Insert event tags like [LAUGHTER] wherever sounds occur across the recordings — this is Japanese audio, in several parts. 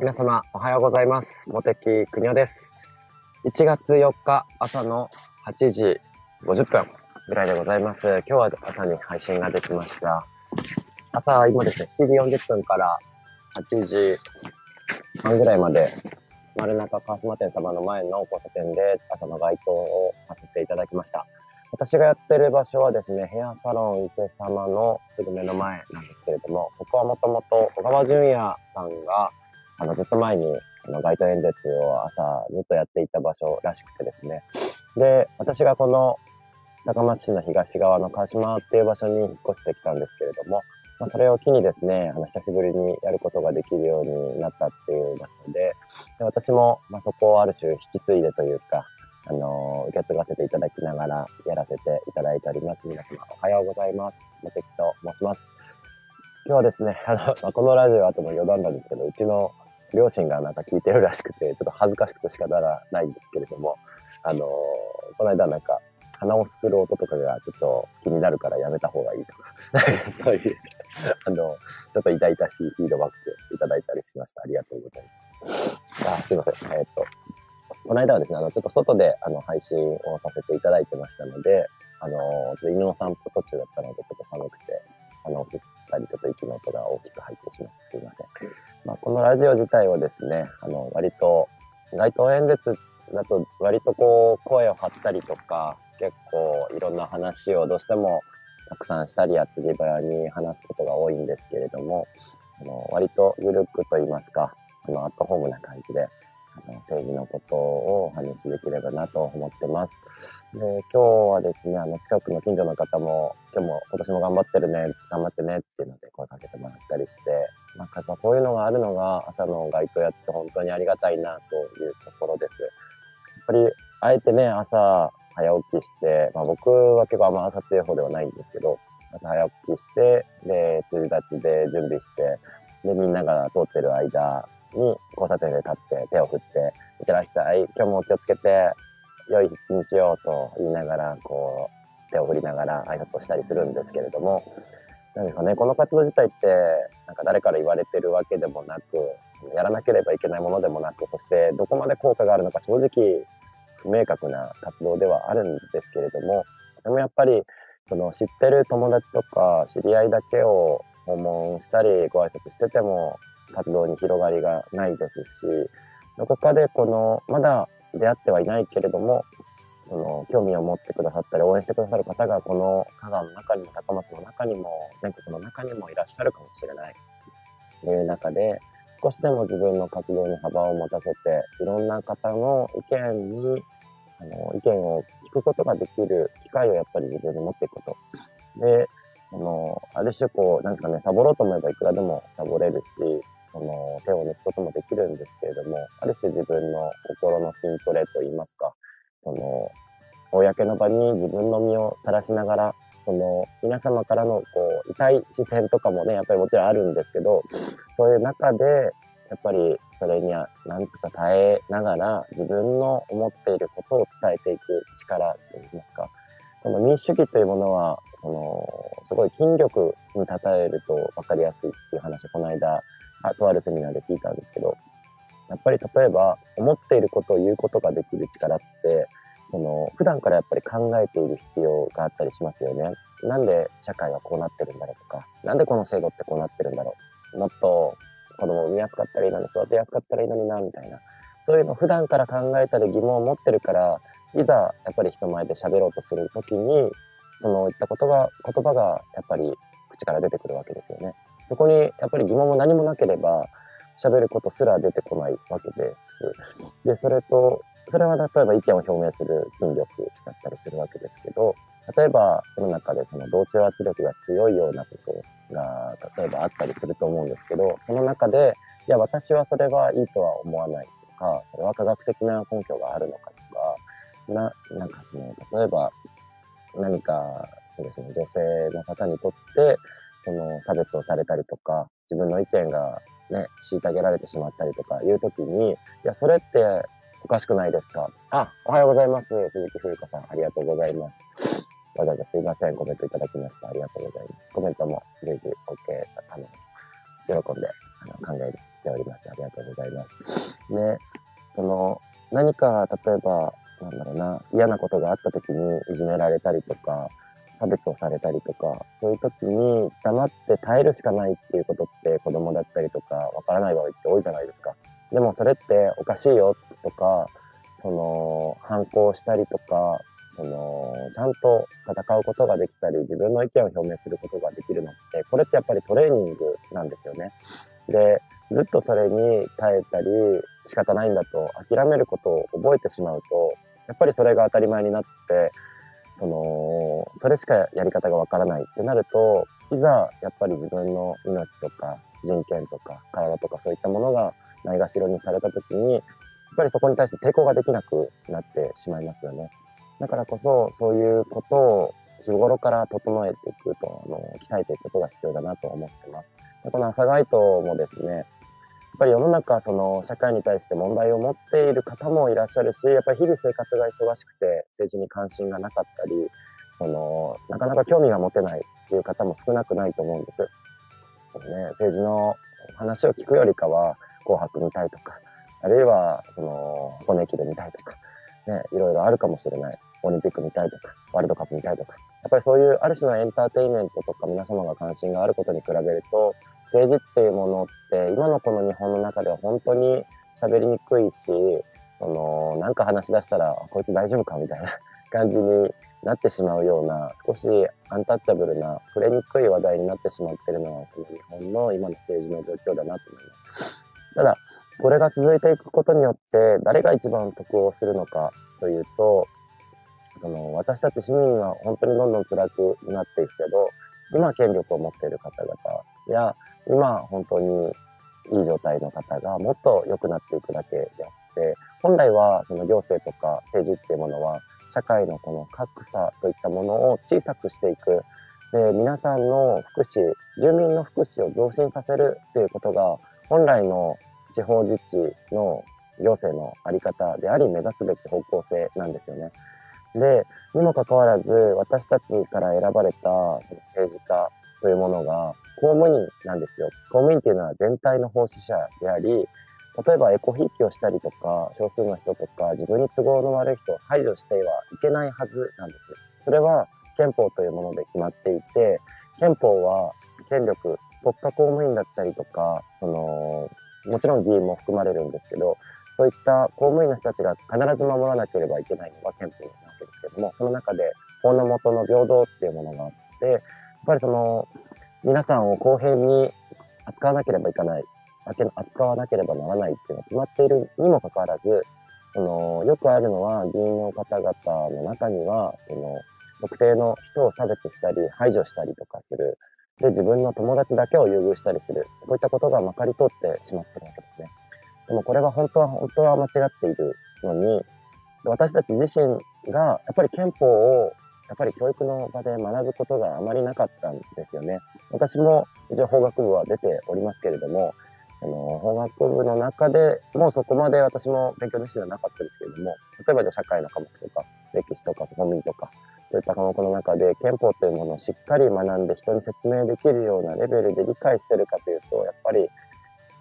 皆様、おはようございます。茂木邦夫です。1月4日朝の8時50分ぐらいでございます。今日は朝に配信ができました。朝、今ですね、7時40分から8時半ぐらいまで、丸中川島店様の前の交差点で朝の街頭をさせていただきました。私がやってる場所はですね、ヘアサロン伊勢様のすぐ目の前なんですけれども、ここはもともと小川淳也さんが、あの、ずっと前に、あの、街頭演説を朝ずっとやっていた場所らしくてですね。で、私がこの高松市の東側の川島っていう場所に引っ越してきたんですけれども、まあ、それを機にですね、あの、久しぶりにやることができるようになったっていう場所で、で私も、まあ、そこをある種引き継いでというか、あの受け継がせていただきながらやらせていただいております。皆様、おはようございます。モテキと申します。今日はですね、あの、まあ、このラジオ後も余談なんですけど、うちの両親がなんか聞いてるらしくて、ちょっと恥ずかしくて仕方がないんですけれども、あのこの間なんか、鼻をすする音とかがちょっと気になるからやめた方がいいとか、[LAUGHS] そういう、あの、ちょっと痛々しいフィードバックいただいたりしました。ありがとうございます。あ、すいません。えー、っと、この間はですね、あの、ちょっと外であの配信をさせていただいてましたので、あの、犬の散歩途中だったので、ちょっと寒くて、あの、吸ったり、ちょっと息の音が大きく入ってしまってすいません。まあ、このラジオ自体はですね、あの、割と、街頭演説だと割とこう、声を張ったりとか、結構いろんな話をどうしてもたくさんしたり、やつぎ早に話すことが多いんですけれども、あの、割と緩くと言いますか、あの、アットホームな感じで、政治のことをお話しできればなと思ってます。で、今日はですね、あの、近くの近所の方も、今日も今年も頑張ってるね、頑張ってねっていうので声かけてもらったりして、なんかやっぱこういうのがあるのが朝の街頭やって本当にありがたいなというところです。やっぱり、あえてね、朝早起きして、まあ僕は結構あんま朝強い方ではないんですけど、朝早起きして、で、辻立ちで準備して、で、みんなが通ってる間、に交差点で立って手を振って、いってらっしゃい、今日もお気をつけて、良い一日をと言いながら、こう、手を振りながら挨拶をしたりするんですけれども、なんですかね、この活動自体って、なんか誰から言われてるわけでもなく、やらなければいけないものでもなく、そしてどこまで効果があるのか正直不明確な活動ではあるんですけれども、でもやっぱり、その知ってる友達とか知り合いだけを訪問したりご挨拶してても活動に広がりがないですし、どこかでこの、まだ出会ってはいないけれども、その、興味を持ってくださったり、応援してくださる方が、この香川の中にも、高松の中にも、全国の中にもいらっしゃるかもしれない。という中で、少しでも自分の活動に幅を持たせて、いろんな方の意見に、あの、意見を聞くことができる機会をやっぱり自分に持っていくこと。で、あの、ある種こう、なんですかね、サボろうと思えばいくらでもサボれるし、その手を抜くこともできるんですけれども、ある種自分の心の筋トレといいますか、その、公の場に自分の身を晒しながら、その、皆様からの、こう、痛い視線とかもね、やっぱりもちろんあるんですけど、そういう中で、やっぱりそれには、なんつか耐えながら、自分の思っていることを伝えていく力といいますか、この民主主義というものは、その、すごい筋力に例えると分かりやすいっていう話この間、あとあるセミナーで聞いたんですけど、やっぱり例えば、思っていることを言うことができる力って、その、普段からやっぱり考えている必要があったりしますよね。なんで社会はこうなってるんだろうとか、なんでこの制度ってこうなってるんだろう。もっと子供を産みやすかったらいいのに、育てやすかったらいいのにな、みたいな。そういうの普段から考えたり疑問を持ってるから、いざやっぱり人前で喋ろうとするときに、その言った言葉、言葉がやっぱり口から出てくるわけですよね。そこにやっぱり疑問も何もなければ、喋ることすら出てこないわけです。で、それと、それは例えば意見を表明する筋力だったりするわけですけど、例えば世の中でその同調圧力が強いようなことが、例えばあったりすると思うんですけど、その中で、いや、私はそれはいいとは思わないとか、それは科学的な根拠があるのかとか、な、なんかその、例えば、何か、そうですね、女性の方にとって、その差別をされたりとか、自分の意見がね、虐げられてしまったりとかいうときに、いや、それっておかしくないですか？あ、おはようございます。鈴木冬子さん、ありがとうございます。わざわざすいません、コメントいただきました。ありがとうございます。コメントも随時 OK、あの、喜んで、あの、考えしております。ありがとうございます。ね、その、何か、例えば、なんだろうな、嫌なことがあった時にいじめられたりとか、差別をされたりとか、そういう時に黙って耐えるしかないっていうことって子供だったりとか、わからない場合って多いじゃないですか。でもそれっておかしいよとか、その、反抗したりとか、その、ちゃんと戦うことができたり、自分の意見を表明することができるのって、これってやっぱりトレーニングなんですよね。で、ずっとそれに耐えたり、仕方ないんだと諦めることを覚えてしまうと、やっぱりそれが当たり前になって、その、それしかやり方がわからないってなると、いざやっぱり自分の命とか人権とか体とかそういったものがないがしろにされた時に、やっぱりそこに対して抵抗ができなくなってしまいますよね。だからこそ、そういうことを日頃から整えていくと、あの、鍛えていくことが必要だなと思ってます。でこの朝ガイトもですね、ぱり世の中、その社会に対して問題を持っている方もいらっしゃるし、やっぱり日々生活が忙しくて政治に関心がなかったり、そのなかなか興味が持てないっていう方も少なくないと思うんです。ね、政治の話を聞くよりかは、紅白見たいとか、あるいは、その、箱根駅伝見たいとか、ね、いろいろあるかもしれない。オリンピック見たいとか、ワールドカップ見たいとか。やっぱりそういうある種のエンターテインメントとか皆様が関心があることに比べると、政治っていうものって今のこの日本の中では本当に喋りにくいし、その、なんか話し出したら、こいつ大丈夫かみたいな [LAUGHS] 感じになってしまうような、少しアンタッチャブルな、触れにくい話題になってしまってるのは、この日本の今の政治の状況だなと思います。ただ、これが続いていくことによって、誰が一番得をするのかというと、その、私たち市民は本当にどんどん辛くなっていくけど、今権力を持っている方々や、今本当にいい状態の方がもっと良くなっていくだけであって、本来はその行政とか政治っていうものは、社会のこの格差といったものを小さくしていく。で、皆さんの福祉、住民の福祉を増進させるっていうことが、本来の地方自治の行政のあり方であり目指すべき方向性なんですよね。で、にもかかわらず、私たちから選ばれたその政治家というものが公務員なんですよ。公務員っていうのは全体の奉仕者であり、例えばエコひいきをしたりとか、少数の人とか、自分に都合の悪い人を排除してはいけないはずなんですよ。それは憲法というもので決まっていて、憲法は権力、国家公務員だったりとか、その、もちろん議員も含まれるんですけど、そういった公務員の人たちが必ず守らなければいけないのが憲法なわけですけども、その中で法の下の平等っていうものがあって、やっぱりその、皆さんを公平に扱わなければいけない、扱わなければならないっていうのが決まっているにもかかわらず、その、よくあるのは議員の方々の中には、その、特定の人を差別したり、排除したりとかする。で、自分の友達だけを優遇したりする。こういったことがまかり通ってしまってるわけですね。でもこれが本当は、本当は間違っているのに、私たち自身が、やっぱり憲法を、やっぱり教育の場で学ぶことがあまりなかったんですよね。私も一応法学部は出ておりますけれども、あの、法学部の中でもうそこまで私も勉強熱心ではなかったですけれども、例えばじゃあ社会の科目とか、歴史とか公民とか、そういった科目の中で憲法というものをしっかり学んで人に説明できるようなレベルで理解してるかというと、やっぱり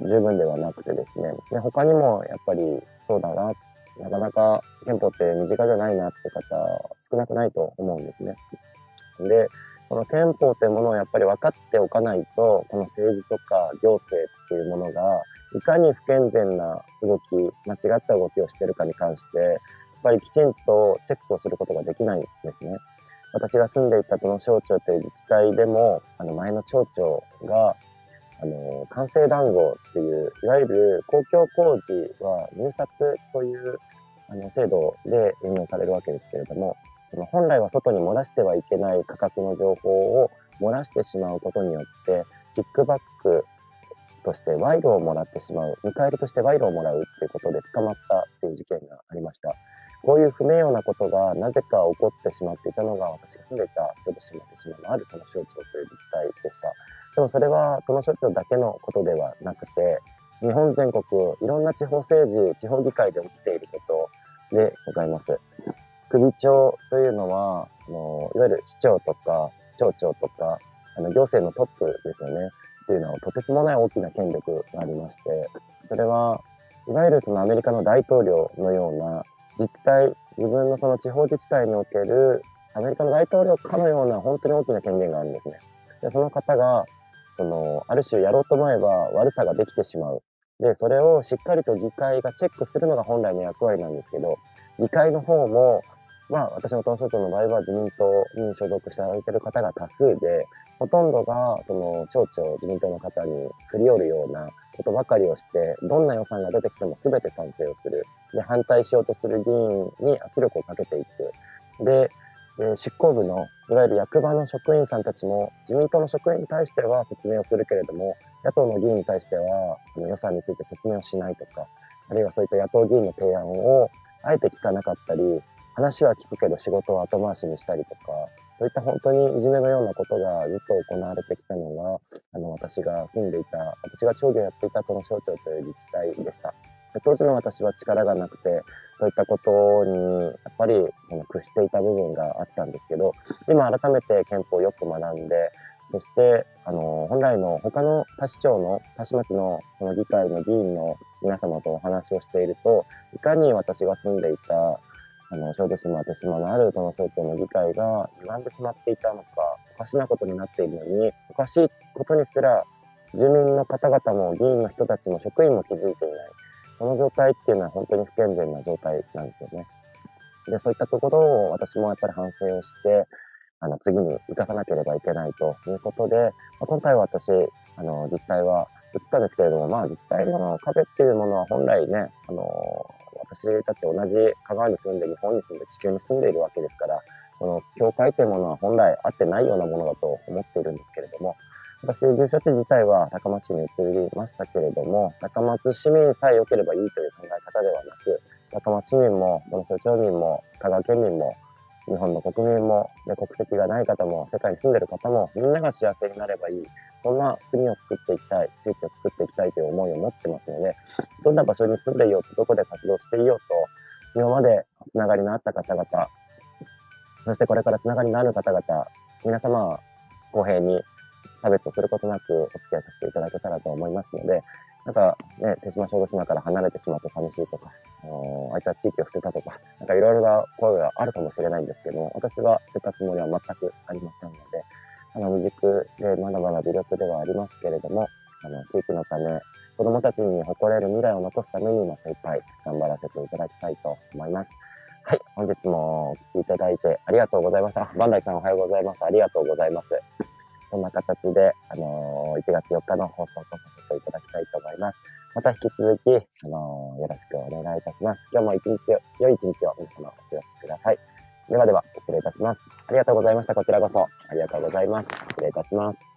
十分ではなくてですね。で、他にもやっぱりそうだなっ、なかなか憲法って身近じゃないなって方少なくないと思うんですね。で、この憲法というものをやっぱり分かっておかないと、この政治とか行政っていうものが、いかに不健全な動き、間違った動きをしてるかに関して、やっぱりきちんとチェックをすることができないんですね。私が住んでいたこの省庁という自治体でも、あの前の町長が、あの、完成談合っていう、いわゆる公共工事は入札というあの制度で運用されるわけですけれども、その本来は外に漏らしてはいけない価格の情報を漏らしてしまうことによって、キックバックとして賄賂をもらってしまう、見返りとして賄賂をもらうっていうことで捕まったっていう事件がありました。こういう不名誉なことがなぜか起こってしまっていたのが私が住んでいた京都市の島のあるこの省庁という自治体でした。でもそれはこの省庁だけのことではなくて、日本全国いろんな地方政治、地方議会で起きていることでございます。首長というのは、あのいわゆる市長とか町長とか、あの行政のトップですよね。っていうのはとてつもない大きな権力がありまして、それは、いわゆるそのアメリカの大統領のような自治体、自分のその地方自治体におけるアメリカの大統領かのような本当に大きな権限があるんですね。で、その方が、その、ある種やろうと思えば悪さができてしまう。で、それをしっかりと議会がチェックするのが本来の役割なんですけど、議会の方も、まあ、私の東証庁の場合は自民党に所属してられてる方が多数で、ほとんどが、その、町長、自民党の方にすり寄るようなことばかりをして、どんな予算が出てきても全て賛成をする。で、反対しようとする議員に圧力をかけていく。で、で執行部の、いわゆる役場の職員さんたちも、自民党の職員に対しては説明をするけれども、野党の議員に対しては、予算について説明をしないとか、あるいはそういった野党議員の提案をあえて聞かなかったり、話は聞くけど仕事を後回しにしたりとか、そういった本当にいじめのようなことがずっと行われてきたのが、あの、私が住んでいた、私が町議をやっていたこの省庁という自治体でした。当時の私は力がなくて、そういったことに、やっぱり、その屈していた部分があったんですけど、今改めて憲法をよく学んで、そして、あの、本来の他の他市町の、他市町のその議会の議員の皆様とお話をしていると、いかに私が住んでいたあの、小豆島、手島のあるその省庁の議会が歪んでしまっていたのか、おかしなことになっているのに、おかしいことにすら、住民の方々も議員の人たちも職員も気づいていない。その状態っていうのは本当に不健全な状態なんですよね。で、そういったところを私もやっぱり反省をして、あの、次に生かさなければいけないということで、まあ、今回は私、あの、自治体は移ったんですけれども、まあ自治体の壁っていうものは本来ね、あの、私たち同じ香川に住んで、日本に住んで、地球に住んでいるわけですから、この境界というものは本来あってないようなものだと思っているんですけれども、私、住所地自体は高松市に移りましたけれども、高松市民さえ良ければいいという考え方ではなく、高松市民も、この省庁民も、香川県民も、日本の国民も、で国籍がない方も、世界に住んでる方も、みんなが幸せになればいい。そんな国を作っていきたい、地域を作っていきたいという思いを持ってますので、どんな場所に住んでいようと、どこで活動していようと、今までつながりのあった方々、そしてこれからつながりのある方々、皆様は、公平に差別をすることなくお付き合いさせていただけたらと思いますので、なんかね、手島小豆島から離れてしまって寂しいとか、あいつは地域を捨てたとか、なんかいろいろな声があるかもしれないんですけども、私は捨てたつもりは全くありませんので、あの、未熟でまだまだ微力ではありますけれども、あの、地域のため、子供たちに誇れる未来を残すために、今精一杯頑張らせていただきたいと思います。はい、本日もお聴きいただいてありがとうございました。バンダイさんおはようございます。ありがとうございます。そんな形で、あのー、1月4日の放送とさせていただきたいと思います。また引き続き、あのー、よろしくお願いいたします。今日も一日、良い一日を皆様お過ごしください。ではでは、失礼いたします。ありがとうございました。こちらこそ。ありがとうございます。失礼いたします。